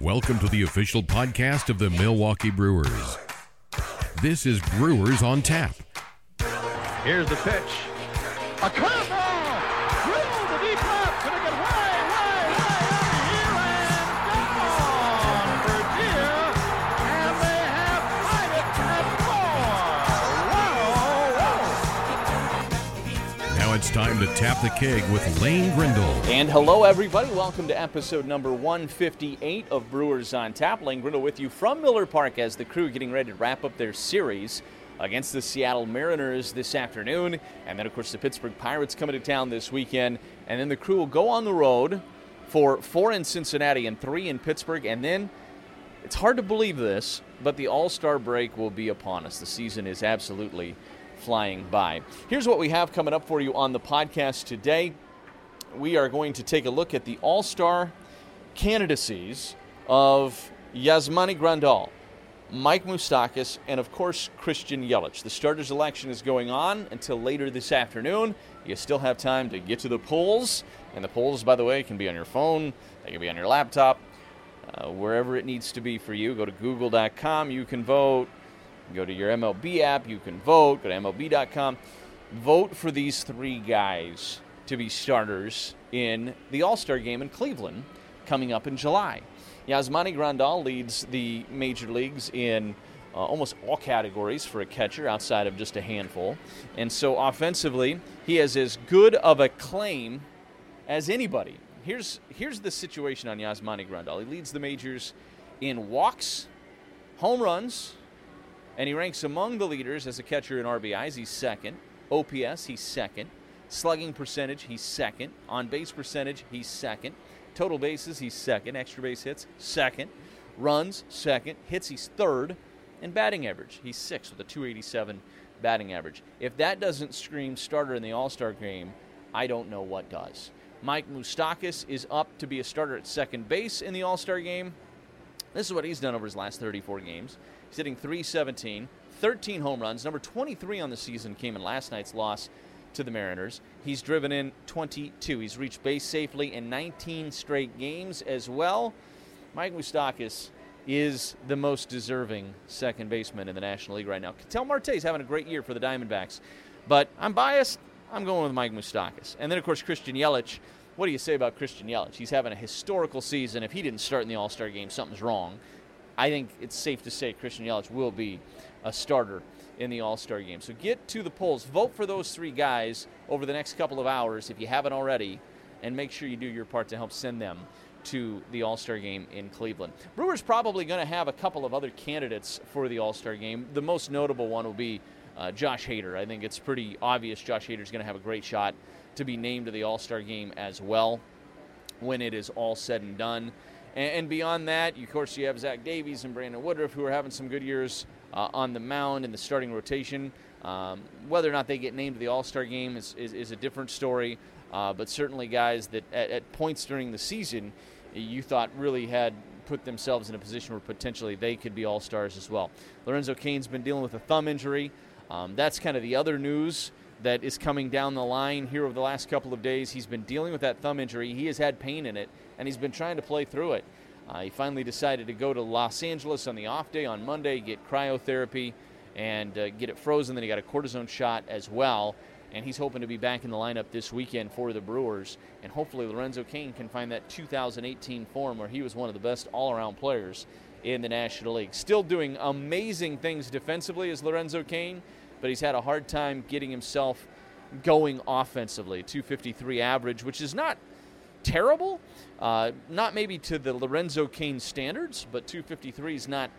Welcome to the official podcast of the Milwaukee Brewers. This is Brewers on Tap. Here's the pitch. A curveball! It's time to tap the keg with Lane Grindle. And hello, everybody. Welcome to episode number 158 of Brewers on Tap. Lane Grindle with you from Miller Park as the crew getting ready to wrap up their series against the Seattle Mariners this afternoon. And then, of course, the Pittsburgh Pirates coming to town this weekend. And then the crew will go on the road for four in Cincinnati and three in Pittsburgh. And then it's hard to believe this, but the All Star break will be upon us. The season is absolutely flying by. Here's what we have coming up for you on the podcast today. We are going to take a look at the All Star candidacies of Yasmani Grandal, Mike Moustakas, and of course Christian Yelich. The starters election is going on until later this afternoon. You still have time to get to the polls, and the polls, by the way, can be on your phone, they can be on your laptop, uh, wherever it needs to be for you. Go to google.com, you can vote. Go to your MLB app, you can vote. Go to MLB.com. Vote for these three guys to be starters in the All Star game in Cleveland coming up in July. Yasmani Grandal leads the major leagues in uh, almost all categories for a catcher outside of just a handful. And so offensively, he has as good of a claim as anybody. Here's, here's the situation on Yasmani Grandal. He leads the majors in walks, home runs, and he ranks among the leaders as a catcher in RBIs. He's second. OPS, he's second. Slugging percentage, he's second. On base percentage, he's second. Total bases, he's second. Extra base hits, second. Runs, second. Hits, he's third. And batting average, he's sixth with a 287 batting average. If that doesn't scream starter in the All Star game, I don't know what does. Mike Moustakas is up to be a starter at second base in the All Star game. This is what he's done over his last 34 games. He's hitting 317, 13 home runs. Number 23 on the season came in last night's loss to the Mariners. He's driven in 22. He's reached base safely in 19 straight games as well. Mike Moustakas is the most deserving second baseman in the National League right now. Ketel is having a great year for the Diamondbacks, but I'm biased. I'm going with Mike Moustakas. And then, of course, Christian Yelich. What do you say about Christian Yelich? He's having a historical season. If he didn't start in the All Star game, something's wrong. I think it's safe to say Christian Yelich will be a starter in the All Star game. So get to the polls. Vote for those three guys over the next couple of hours if you haven't already, and make sure you do your part to help send them to the All Star game in Cleveland. Brewers probably going to have a couple of other candidates for the All Star game. The most notable one will be uh, Josh Hader. I think it's pretty obvious Josh Hader is going to have a great shot to be named to the All Star game as well when it is all said and done. And, beyond that, of course, you have Zach Davies and Brandon Woodruff who are having some good years uh, on the mound in the starting rotation. Um, whether or not they get named to the All Star game is, is, is, a different story, uh, but certainly guys that at, at, points during the season you thought really had put themselves in a position where potentially they could be All Stars as well. Lorenzo Cain's been dealing with a thumb injury. Um, that's kind of the other news that is coming down the line here over the last couple of days. He's been dealing with that thumb injury. He has had pain in it, and he's been trying to play through it. Uh, he finally decided to go to Los Angeles on the off day on Monday, get cryotherapy, and uh, get it frozen. Then he got a cortisone shot as well. And he's hoping to be back in the lineup this weekend for the Brewers. And hopefully, Lorenzo Cain can find that 2018 form where he was one of the best all around players in the National League. Still doing amazing things defensively as Lorenzo Cain, but he's had a hard time getting himself going offensively. 253 average, which is not terrible. Uh, not maybe to the Lorenzo Cain standards, but 253 is not.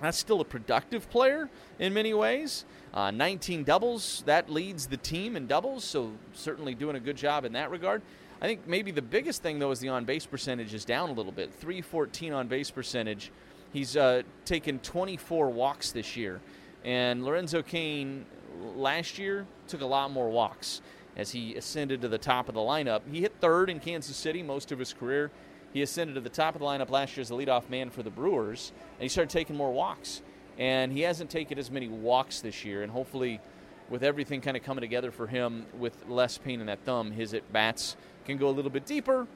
That's still a productive player in many ways. Uh, 19 doubles, that leads the team in doubles, so certainly doing a good job in that regard. I think maybe the biggest thing, though, is the on base percentage is down a little bit 314 on base percentage. He's uh, taken 24 walks this year. And Lorenzo Cain last year took a lot more walks as he ascended to the top of the lineup. He hit third in Kansas City most of his career. He ascended to the top of the lineup last year as a leadoff man for the Brewers, and he started taking more walks. And he hasn't taken as many walks this year, and hopefully, with everything kind of coming together for him with less pain in that thumb, his at bats can go a little bit deeper.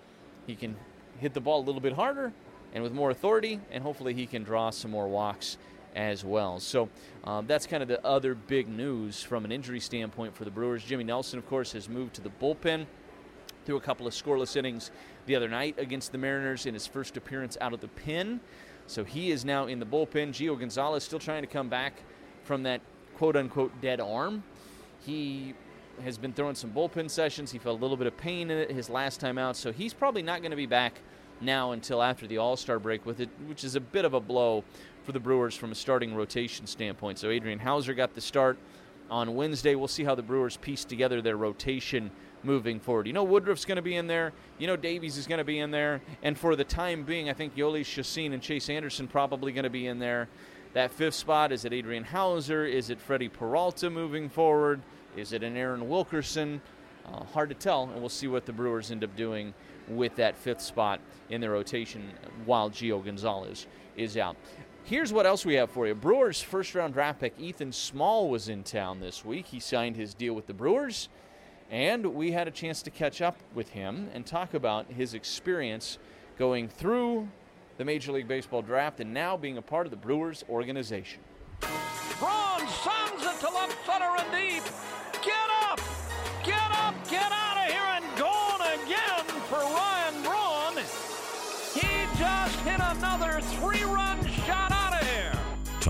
He can hit the ball a little bit harder, and with more authority, and hopefully he can draw some more walks as well. So um, that's kind of the other big news from an injury standpoint for the Brewers. Jimmy Nelson, of course, has moved to the bullpen through a couple of scoreless innings the other night against the Mariners in his first appearance out of the pen. So he is now in the bullpen. Gio Gonzalez still trying to come back from that quote unquote dead arm. He has been throwing some bullpen sessions. He felt a little bit of pain in it his last time out, so he's probably not going to be back now until after the All Star break with it, which is a bit of a blow for the Brewers from a starting rotation standpoint. So Adrian Houser got the start on Wednesday. We'll see how the Brewers piece together their rotation moving forward. You know Woodruff's going to be in there. You know Davies is going to be in there. And for the time being, I think Jhoulys Chacin and Chase Anderson probably going to be in there. That fifth spot, is it Adrian Houser? Is it Freddy Peralta moving forward? Is it an Aaron Wilkerson? Uh, hard to tell, and we'll see what the Brewers end up doing with that fifth spot in their rotation while Gio Gonzalez is out. Here's what else we have for you. Brewers first round draft pick Ethan Small was in town this week. He signed his deal with the Brewers, and we had a chance to catch up with him and talk about his experience going through the Major League Baseball draft and now being a part of the Brewers organization. Braun sends it to left center and deep.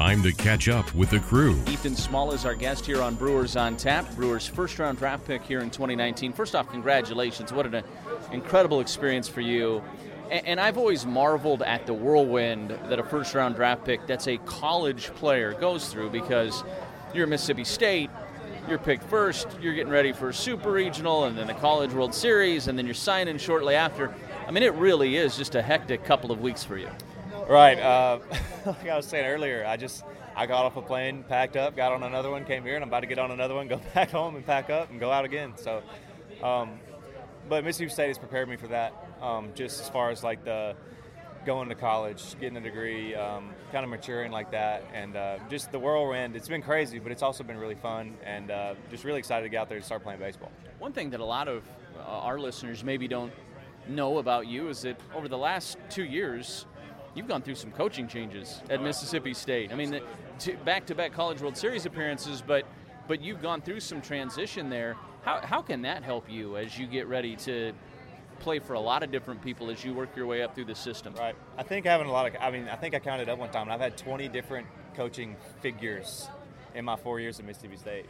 Time to catch up with the crew. Ethan Small is our guest here on Brewers on Tap. Brewers first round draft pick here in 2019. First off, congratulations. What an uh, incredible experience for you. And I've always marveled at the whirlwind that a first round draft pick that's a college player goes through because you're Mississippi State, you're picked first, you're getting ready for a super regional and then the College World Series, and then you're signing shortly after. I mean, it really is just a hectic couple of weeks for you. Right. Uh, like I was saying earlier, I just I got off a plane, packed up, got on another one, came here, and I'm about to get on another one, go back home and pack up and go out again. So, um, but Mississippi State has prepared me for that. Um, just as far as like the going to college, getting a degree, um, kind of maturing like that, and uh, just the whirlwind. It's been crazy, but it's also been really fun, and uh, just really excited to get out there and start playing baseball. One thing that a lot of uh, our listeners maybe don't know about you is that over the last two years, you've gone through some coaching changes at Mississippi State. I mean, back-to-back College World Series appearances, but but you've gone through some transition there. How, how can that help you as you get ready to play for a lot of different people as you work your way up through the system? Right. I think having a lot of, I mean, I think I counted up one time, and I've had 20 different coaching figures in my four years at Mississippi State.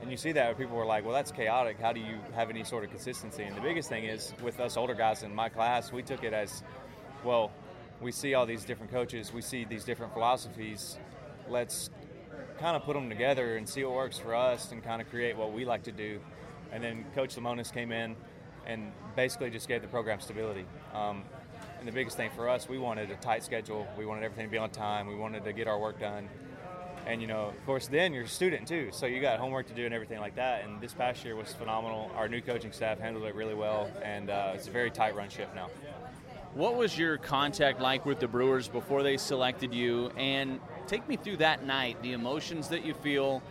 And you see that where people were like, well, that's chaotic. How do you have any sort of consistency? And the biggest thing is with us older guys in my class, we took it as, well, we see all these different coaches, we see these different philosophies. Let's kind of put them together and see what works for us and kind of create what we like to do. And then Coach Lemonis came in and basically just gave the program stability. Um, and the biggest thing for us, we wanted a tight schedule. We wanted everything to be on time. We wanted to get our work done. And you know, of course, then you're a student too, so you got homework to do and everything like that. And this past year was phenomenal. Our new coaching staff handled it really well, and uh, it's a very tight run ship now. What was your contact like with the Brewers before they selected you? And take me through that night, the emotions that you feel,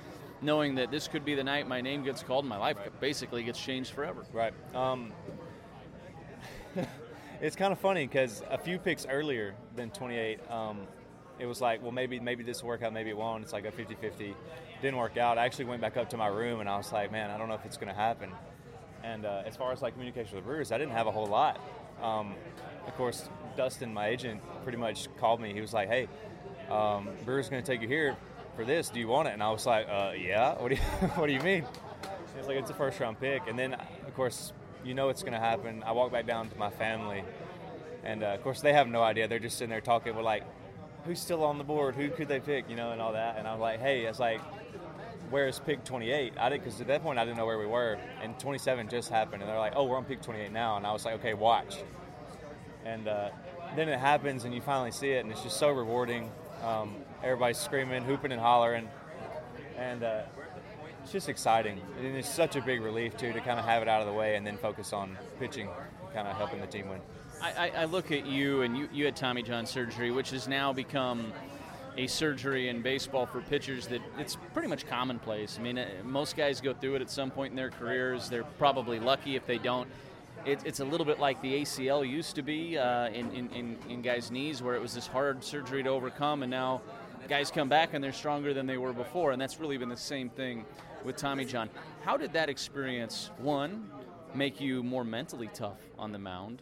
knowing that this could be the night my name gets called, and my life basically gets changed forever. Right. Um, it's kind of funny because a few picks earlier than 28, um, it was like, well, maybe maybe this will work out, maybe it won't. It's like a 50-50. Didn't work out. I actually went back up to my room and I was like, man, I don't know if it's going to happen. And uh, as far as like communication with the Brewers, I didn't have a whole lot. Um, of course, Dustin, my agent, pretty much called me. He was like, hey, um, Brewers going to take you here for this. Do you want it? And I was like, uh, yeah. What do you What do you mean? Was like, it's a first round pick. And then, of course, you know it's going to happen. I walk back down to my family, and uh, of course they have no idea. They're just sitting there talking. We're like, who's still on the board? Who could they pick? You know, and all that. And I'm like, hey, it's like, where's pick 28? I did because at that point I didn't know where we were, and 27 just happened, and they're like, oh, we're on pick 28 now, and I was like, okay, watch. And uh, then it happens, and you finally see it, and it's just so rewarding. Um, everybody's screaming, hooping, and hollering, and uh, it's just exciting. And it's such a big relief too to kind of have it out of the way and then focus on pitching, kind of helping the team win. I, I look at you, and you, you had Tommy John surgery, which has now become a surgery in baseball for pitchers that it's pretty much commonplace. I mean, uh, most guys go through it at some point in their careers. They're probably lucky if they don't. It, it's a little bit like the ACL used to be uh, in, in, in, guys' knees, where it was this hard surgery to overcome, and now guys come back and they're stronger than they were before, and that's really been the same thing with Tommy John. How did that experience, one, make you more mentally tough on the mound?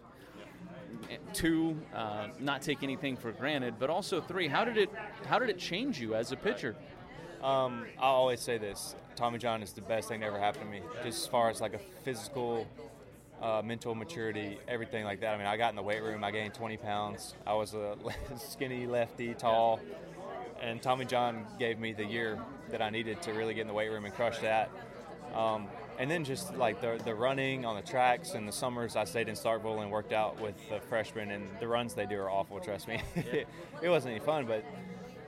Two, uh, not take anything for granted, but also three, how did it how did it change you as a pitcher? Um, I always say this: Tommy John is the best thing that ever happened to me. Just as far as like a physical, uh, mental maturity, everything like that. I mean, I got in the weight room, I gained 20 pounds. I was a skinny lefty, tall, and Tommy John gave me the year that I needed to really get in the weight room and crush that. Um, and then just like the, the running on the tracks in the summers, I stayed in Starkville and worked out with the freshmen, and the runs they do are awful. Trust me, it wasn't any fun, but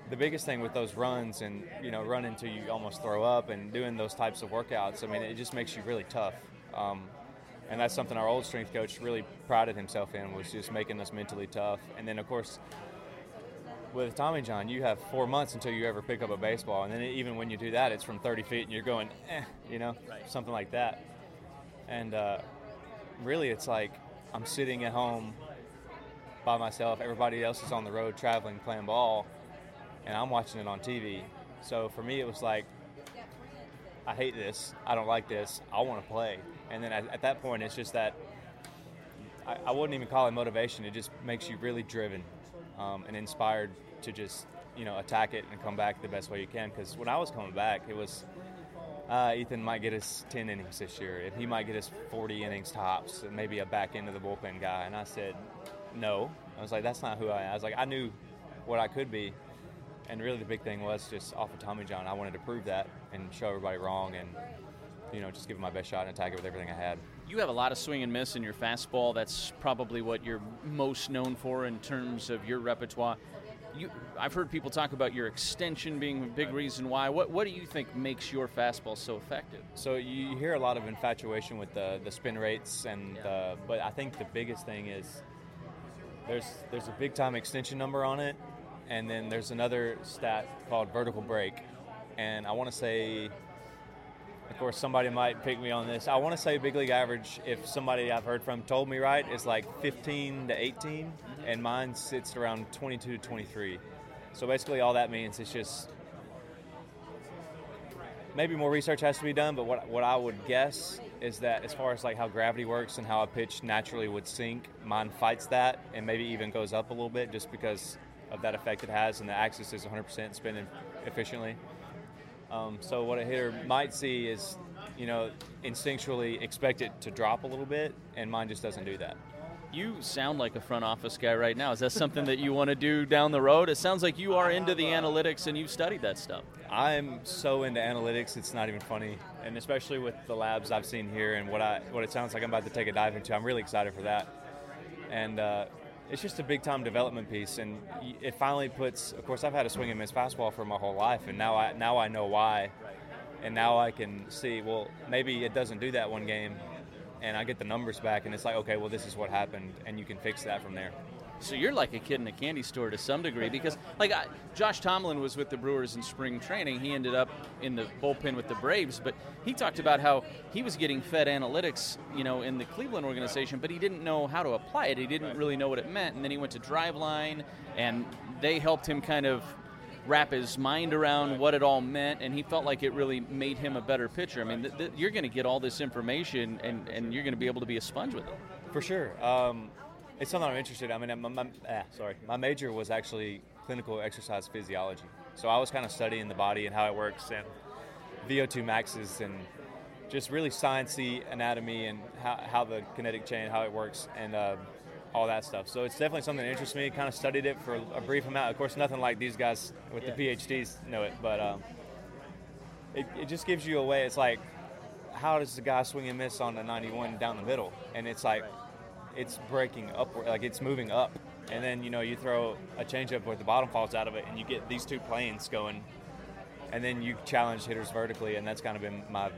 the biggest thing with those runs and you know running until you almost throw up and doing those types of workouts, I mean, it just makes you really tough. Um, and that's something our old strength coach really prided himself in was just making us mentally tough. And then of course with Tommy John, you have four months until you ever pick up a baseball, and then even when you do that, it's from 30 feet, and you're going, eh, you know, right. something like that. And uh, really, it's like I'm sitting at home by myself. Everybody else is on the road traveling, playing ball, and I'm watching it on TV. So for me, it was like, I hate this. I don't like this. I want to play. And then at, at that point, it's just that I, I wouldn't even call it motivation. It just makes you really driven um, and inspired to just you know attack it and come back the best way you can. Because when I was coming back, it was uh, Ethan might get us 10 innings this year, and he might get us 40 innings tops, and maybe a back end of the bullpen guy. And I said, no. I was like, that's not who I am. I was like, I knew what I could be. And really, the big thing was just off of Tommy John. I wanted to prove that and show everybody wrong, and you know, just give it my best shot and attack it with everything I had. You have a lot of swing and miss in your fastball. That's probably what you're most known for in terms of your repertoire. You, I've heard people talk about your extension being a big reason why. What, what do you think makes your fastball so effective? So you hear a lot of infatuation with the, the spin rates, and yeah. uh, but I think the biggest thing is there's there's a big time extension number on it, and then there's another stat called vertical break, and I want to say of course, somebody might pick me on this. I want to say big league average, if somebody I've heard from told me right, is like 15 to 18, mm-hmm. and mine sits around 22 to 23. So basically, all that means is just maybe more research has to be done. But what what I would guess is that as far as like how gravity works and how a pitch naturally would sink, mine fights that and maybe even goes up a little bit just because of that effect it has, and the axis is 100% spinning efficiently. Um, so what a hitter might see is, you know, instinctually expect it to drop a little bit, and mine just doesn't do that. You sound like a front office guy right now. Is that something that you want to do down the road? It sounds like you are into the analytics and you've studied that stuff. I'm so into analytics, it's not even funny. And especially with the labs I've seen here and what I what it sounds like I'm about to take a dive into, I'm really excited for that. And uh, it's just a big time development piece, and it finally puts. Of course, I've had a swing and miss fastball for my whole life, and now I now I know why, and now I can see. Well, maybe it doesn't do that one game, and I get the numbers back, and it's like, okay, well, this is what happened, and you can fix that from there. So you're like a kid in a candy store to some degree because, like, I, Josh Tomlin was with the Brewers in spring training. He ended up in the bullpen with the Braves, but he talked about how he was getting fed analytics, you know, in the Cleveland organization, but he didn't know how to apply it. He didn't really know what it meant, and then he went to Driveline, and they helped him kind of wrap his mind around what it all meant, and he felt like it really made him a better pitcher. I mean, th- th- you're going to get all this information, and, and you're going to be able to be a sponge with it. For sure. Um, it's something I'm interested. in. I mean, my, my, ah, sorry, my major was actually clinical exercise physiology. So I was kind of studying the body and how it works and VO2 maxes and just really sciencey anatomy and how, how the kinetic chain, how it works, and uh, all that stuff. So it's definitely something that interests me. Kind of studied it for a brief amount. Of course, nothing like these guys with yeah. the PhDs know it, but um, it, it just gives you a way. It's like, how does the guy swing and miss on a 91 down the middle? And it's like, it's breaking upward, like it's moving up. And then you know you throw a changeup where the bottom falls out of it, and you get these two planes going, and then you challenge hitters vertically, and that's kind of been my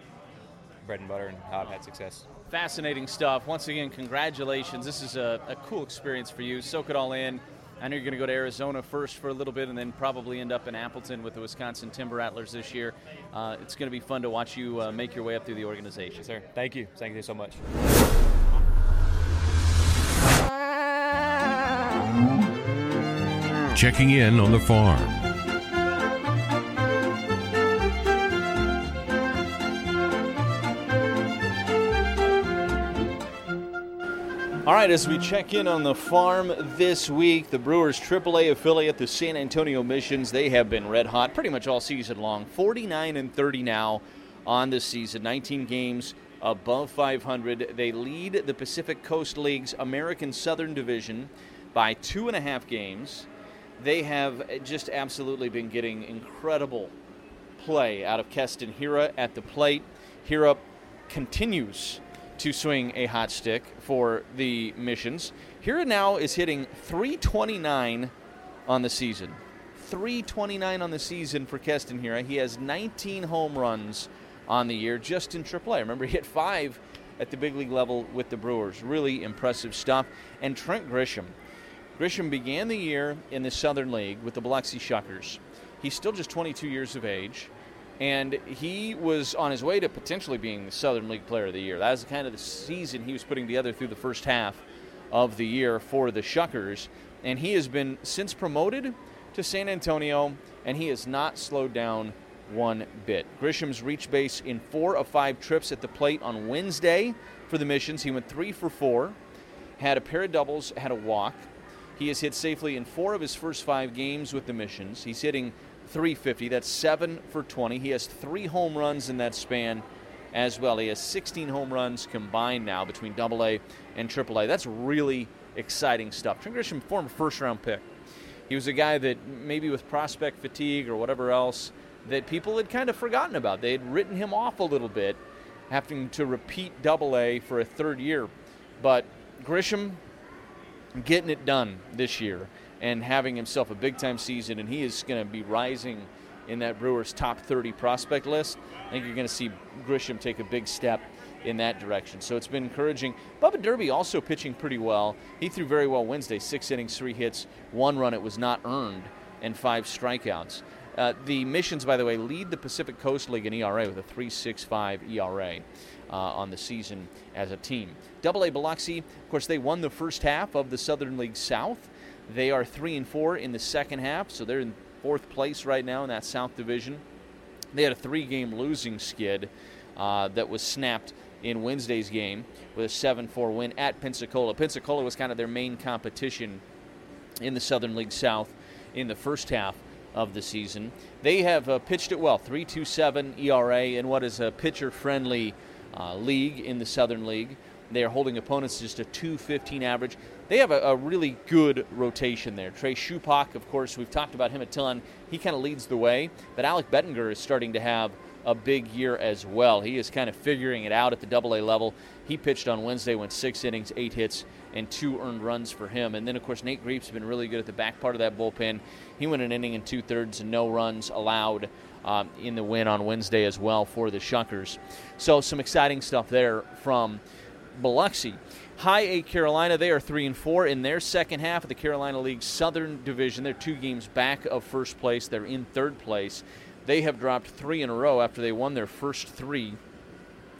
bread and butter and how I've had success. Fascinating stuff. Once again, congratulations. This is a, a cool experience for you. Soak it all in. I know you're going to go to Arizona first for a little bit and then probably end up in Appleton with the Wisconsin Timber Rattlers this year. Uh, it's going to be fun to watch you uh, make your way up through the organization. Yes, sir. Thank you. Thank you so much. Checking in on the farm. All right, as we check in on the farm this week, the Brewers AAA affiliate, the San Antonio Missions, they have been red hot pretty much all season long. 49 and 30 now on the season, 19 games above 500. They lead the Pacific Coast League's American Southern Division by two and a half games. They have just absolutely been getting incredible play out of Keston Hiura at the plate. Hiura continues to swing a hot stick for the missions. Hiura now is hitting 329 on the season. 329 on the season for Keston Hiura. He has 19 home runs on the year just in AAA. Remember, he hit five at the big league level with the Brewers. Really impressive stuff. And Trent Grisham. Grisham began the year in the Southern League with the Biloxi Shuckers. He's still just 22 years of age and he was on his way to potentially being the Southern League Player of the Year. That was kind of the season he was putting together through the first half of the year for the Shuckers, and he has been since promoted to San Antonio, and he has not slowed down one bit. Grisham's reached base in four of five trips at the plate on Wednesday for the Missions. He went three for four, had a pair of doubles, had a walk. He has hit safely in four of his first five games with the Missions. He's hitting 350. That's seven for 20. He has three home runs in that span as well. He has 16 home runs combined now between Double A and Triple A. That's really exciting stuff. Trent Grisham, former first round pick. He was a guy that maybe with prospect fatigue or whatever else that people had kind of forgotten about. They had written him off a little bit, having to repeat Double A for a third year. But Grisham getting it done this year and having himself a big time season, and he is going to be rising in that Brewers top 30 prospect list. I think you're going to see Grisham take a big step in that direction. So it's been encouraging. Bubba Derby also pitching pretty well. He threw very well Wednesday, six innings, three hits, one run. It was not earned, and five strikeouts. Uh, the Missions, by the way, lead the Pacific Coast League in ERA with a 3.65 ERA uh, on the season as a team. Double A Biloxi, of course, they won the first half of the Southern League South. They are three and four in the second half, so they're in fourth place right now in that South Division. They had a three-game losing skid uh, that was snapped in Wednesday's game with a 7-4 win at Pensacola. Pensacola was kind of their main competition in the Southern League South in the first half of the season. They have uh, pitched it well, 3.27 ERA in what is a pitcher-friendly uh, league in the Southern League. They are holding opponents just a 215 average. They have a, a really good rotation there. Trey Supak, of course, we've talked about him a ton. He kind of leads the way, but Alec Bettinger is starting to have a big year as well. He is kind of figuring it out at the double A level. He pitched on Wednesday, went six innings, eight hits, and two earned runs for him. And then, of course, Nate Griep's been really good at the back part of that bullpen. He went an inning and two thirds and no runs allowed um, in the win on Wednesday as well for the Shuckers. So, some exciting stuff there from Biloxi. High A Carolina, they are three and four in their second half of the Carolina League Southern Division. They're two games back of first place. They're in third place. They have dropped three in a row after they won their first three,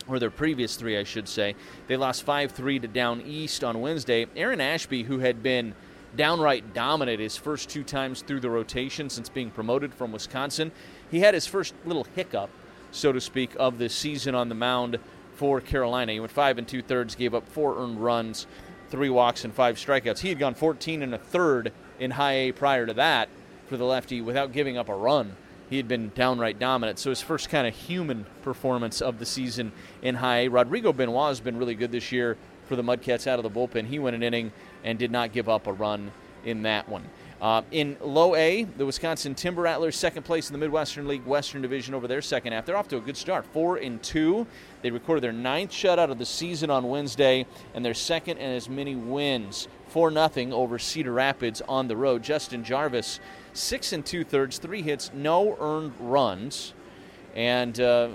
or their previous three, I should say. They lost 5 3 to Down East on Wednesday. Aaron Ashby, who had been downright dominant his first two times through the rotation since being promoted from Wisconsin, he had his first little hiccup, so to speak, of the season on the mound for Carolina. He went five and two thirds, gave up four earned runs, three walks, and five strikeouts. He had gone 14 and a third in high A prior to that for the lefty without giving up a run. He had been downright dominant. So his first kind of human performance of the season in high A. Rodrigo Benoit has been really good this year for the Mudcats out of the bullpen. He went an inning and did not give up a run in that one. Uh, in low A, the Wisconsin Timber Rattlers, second place in the Midwestern League Western Division over their second half. They're off to a good start, four and two. They recorded their ninth shutout of the season on Wednesday, and their second and as many wins, four nothing over Cedar Rapids on the road. Justin Jarvis, six and two thirds, three hits, no earned runs, and. Uh,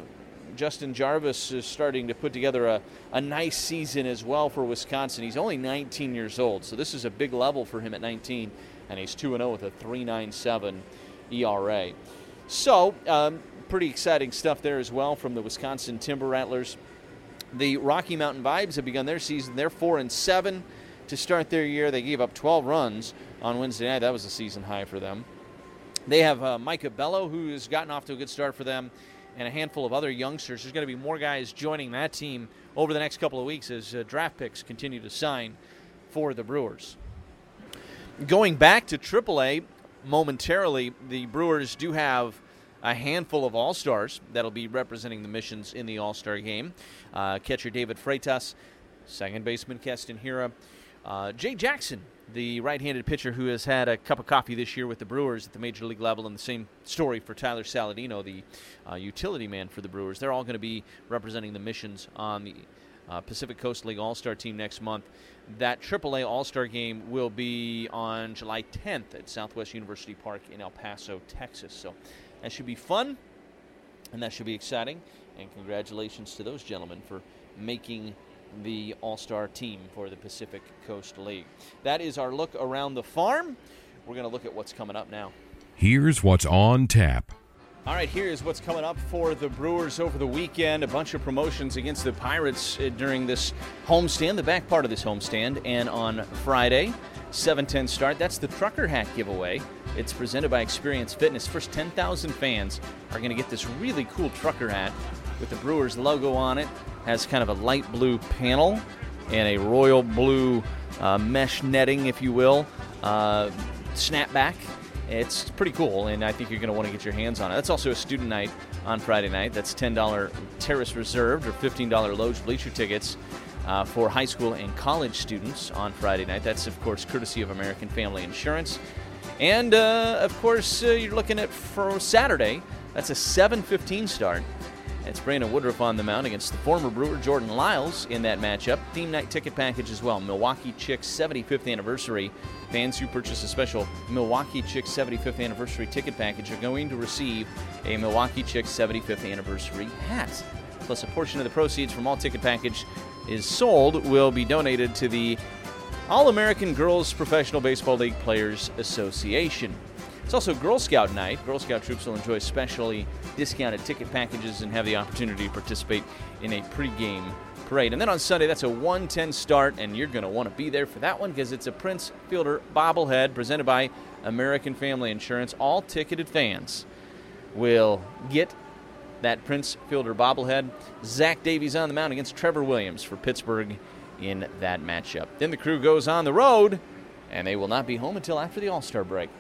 Justin Jarvis is starting to put together a, a nice season as well for Wisconsin. He's only 19 years old, so this is a big level for him at 19 and he's 2 0 with a 3.97 ERA. So, um, pretty exciting stuff there as well from the Wisconsin Timber Rattlers. The Rocky Mountain Vibes have begun their season. They're 4 and 7 to start their year. They gave up 12 runs on Wednesday night. That was a season high for them. They have uh, Micah Bello, who has gotten off to a good start for them, and a handful of other youngsters. There's going to be more guys joining that team over the next couple of weeks as uh, draft picks continue to sign for the Brewers. Going back to AAA momentarily, the Brewers do have a handful of All Stars that'll be representing the missions in the All Star game. Uh, catcher David Freitas, second baseman Keston Hiura, uh, Jay Jackson, the right handed pitcher who has had a cup of coffee this year with the Brewers at the major league level, and the same story for Tyler Saladino, the uh, utility man for the Brewers. They're all going to be representing the missions on the uh, Pacific Coast League All Star team next month. That AAA All Star game will be on July 10th at Southwest University Park in El Paso, Texas. So that should be fun and that should be exciting. And congratulations to those gentlemen for making the All Star team for the Pacific Coast League. That is our look around the farm. We're going to look at what's coming up now. Here's what's on tap. All right, here's what's coming up for the Brewers over the weekend. A bunch of promotions against the Pirates uh, during this homestand, the back part of this homestand, and on Friday, 7:10 start. That's the trucker hat giveaway. It's presented by Experience Fitness. First 10,000 fans are going to get this really cool trucker hat with the Brewers logo on it. Has kind of a light blue panel and a royal blue uh, mesh netting, if you will, uh, snapback. It's pretty cool, and I think you're going to want to get your hands on it. That's also a student night on Friday night. That's $10 terrace reserved or $15 Loge bleacher tickets uh, for high school and college students on Friday night. That's, of course, courtesy of American Family Insurance. And, uh, of course, uh, you're looking at for Saturday. That's a 7:15 start. It's Brandon Woodruff on the mound against the former Brewer Jordan Lyles in that matchup. Theme night ticket package as well. Milwaukee Chicks 75th anniversary. Fans who purchase a special Milwaukee Chicks 75th anniversary ticket package are going to receive a Milwaukee Chicks 75th anniversary hat. Plus, a portion of the proceeds from all ticket package is sold will be donated to the All American Girls Professional Baseball League Players Association. It's also Girl Scout night. Girl Scout troops will enjoy specially discounted ticket packages and have the opportunity to participate in a pregame parade. And then on Sunday, that's a 110 start, and you're going to want to be there for that one because it's a Prince Fielder bobblehead presented by American Family Insurance. All ticketed fans will get that Prince Fielder bobblehead. Zach Davies on the mound against Trevor Williams for Pittsburgh in that matchup. Then the crew goes on the road, and they will not be home until after the All Star break.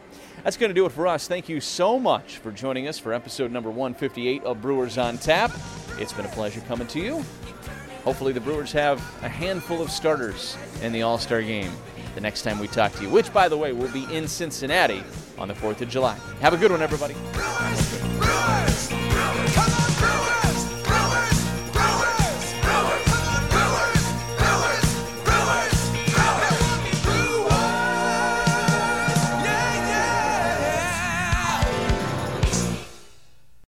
That's going to do it for us. Thank you so much for joining us for episode number 158 of Brewers on Tap. It's been a pleasure coming to you. Hopefully, the Brewers have a handful of starters in the All Star game the next time we talk to you, which, by the way, will be in Cincinnati on the 4th of July. Have a good one, everybody.